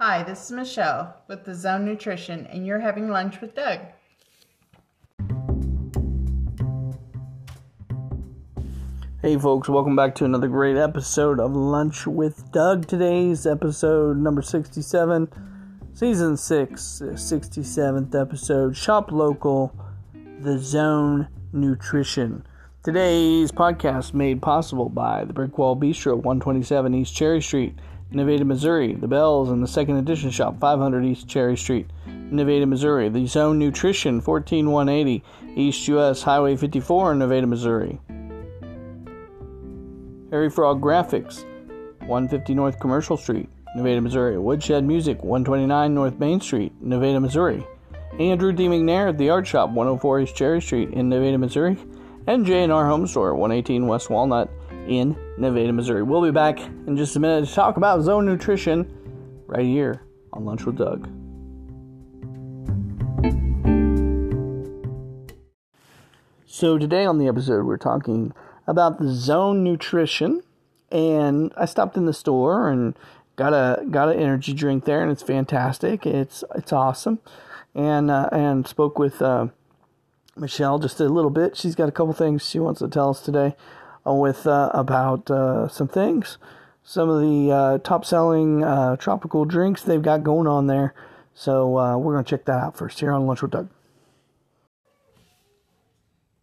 Hi, this is Michelle with the Zone Nutrition, and you're having lunch with Doug. Hey, folks, welcome back to another great episode of Lunch with Doug. Today's episode number 67, season 6, 67th episode. Shop local, the Zone Nutrition. Today's podcast made possible by the Brickwall Bistro, 127 East Cherry Street, Nevada, Missouri. The Bells and the Second Edition Shop, 500 East Cherry Street, Nevada, Missouri. The Zone Nutrition, 14180 East US Highway 54, Nevada, Missouri. Harry Frog Graphics, 150 North Commercial Street, Nevada, Missouri. Woodshed Music, 129 North Main Street, Nevada, Missouri. Andrew D. McNair at the Art Shop, 104 East Cherry Street in Nevada, Missouri. And J&R Home Store, 118 West Walnut in Nevada, Missouri. We'll be back in just a minute to talk about Zone Nutrition right here on Lunch with Doug. So today on the episode, we're talking about the Zone Nutrition, and I stopped in the store and got a got an energy drink there, and it's fantastic. It's it's awesome, and uh, and spoke with uh, Michelle just a little bit. She's got a couple things she wants to tell us today, with uh, about uh, some things, some of the uh, top selling tropical drinks they've got going on there. So we're gonna check that out first here on Lunch with Doug.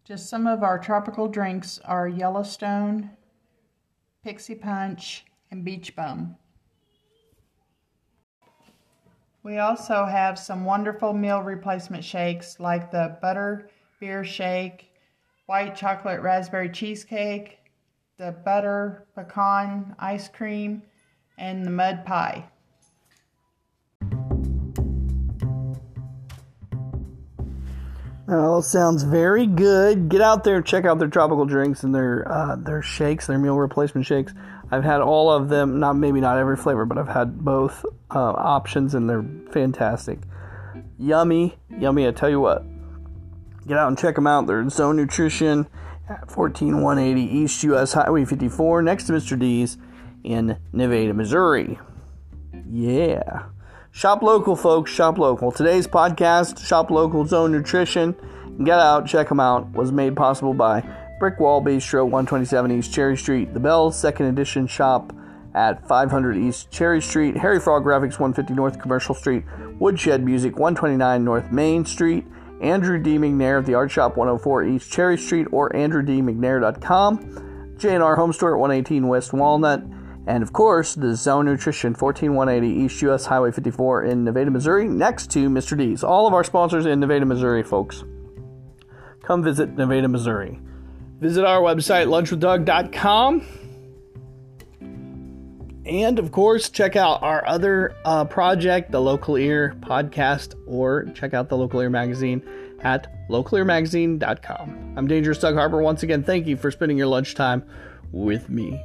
Just some of our tropical drinks are Yellowstone, Pixie Punch, and Beach Bum. We also have some wonderful meal replacement shakes like the butter beer shake, white chocolate raspberry cheesecake, the butter pecan ice cream, and the mud pie. All sounds very good. Get out there, check out their tropical drinks and their uh, their shakes, their meal replacement shakes. I've had all of them, not maybe not every flavor, but I've had both uh, options and they're fantastic. Yummy, yummy. I tell you what, get out and check them out. They're in Zone Nutrition at 14180 East US Highway 54, next to Mr. D's in Nevada, Missouri. Yeah. Shop local, folks. Shop local. Today's podcast, Shop Local Zone Nutrition. Get out, check them out. Was made possible by Brickwall Bistro, 127 East Cherry Street. The Bells Second Edition Shop at 500 East Cherry Street. Harry Frog Graphics, 150 North Commercial Street. Woodshed Music, 129 North Main Street. Andrew D. McNair at the Art Shop, 104 East Cherry Street, or AndrewDMcNair.com. J&R Home Store at 118 West Walnut. And of course, the Zone Nutrition, 14180 East US Highway 54 in Nevada, Missouri, next to Mr. D's. All of our sponsors in Nevada, Missouri, folks. Come visit Nevada, Missouri. Visit our website, lunchwithdoug.com. And of course, check out our other uh, project, the Local Ear podcast, or check out the Local Ear magazine at localearmagazine.com. I'm Dangerous Doug Harper. Once again, thank you for spending your lunchtime with me.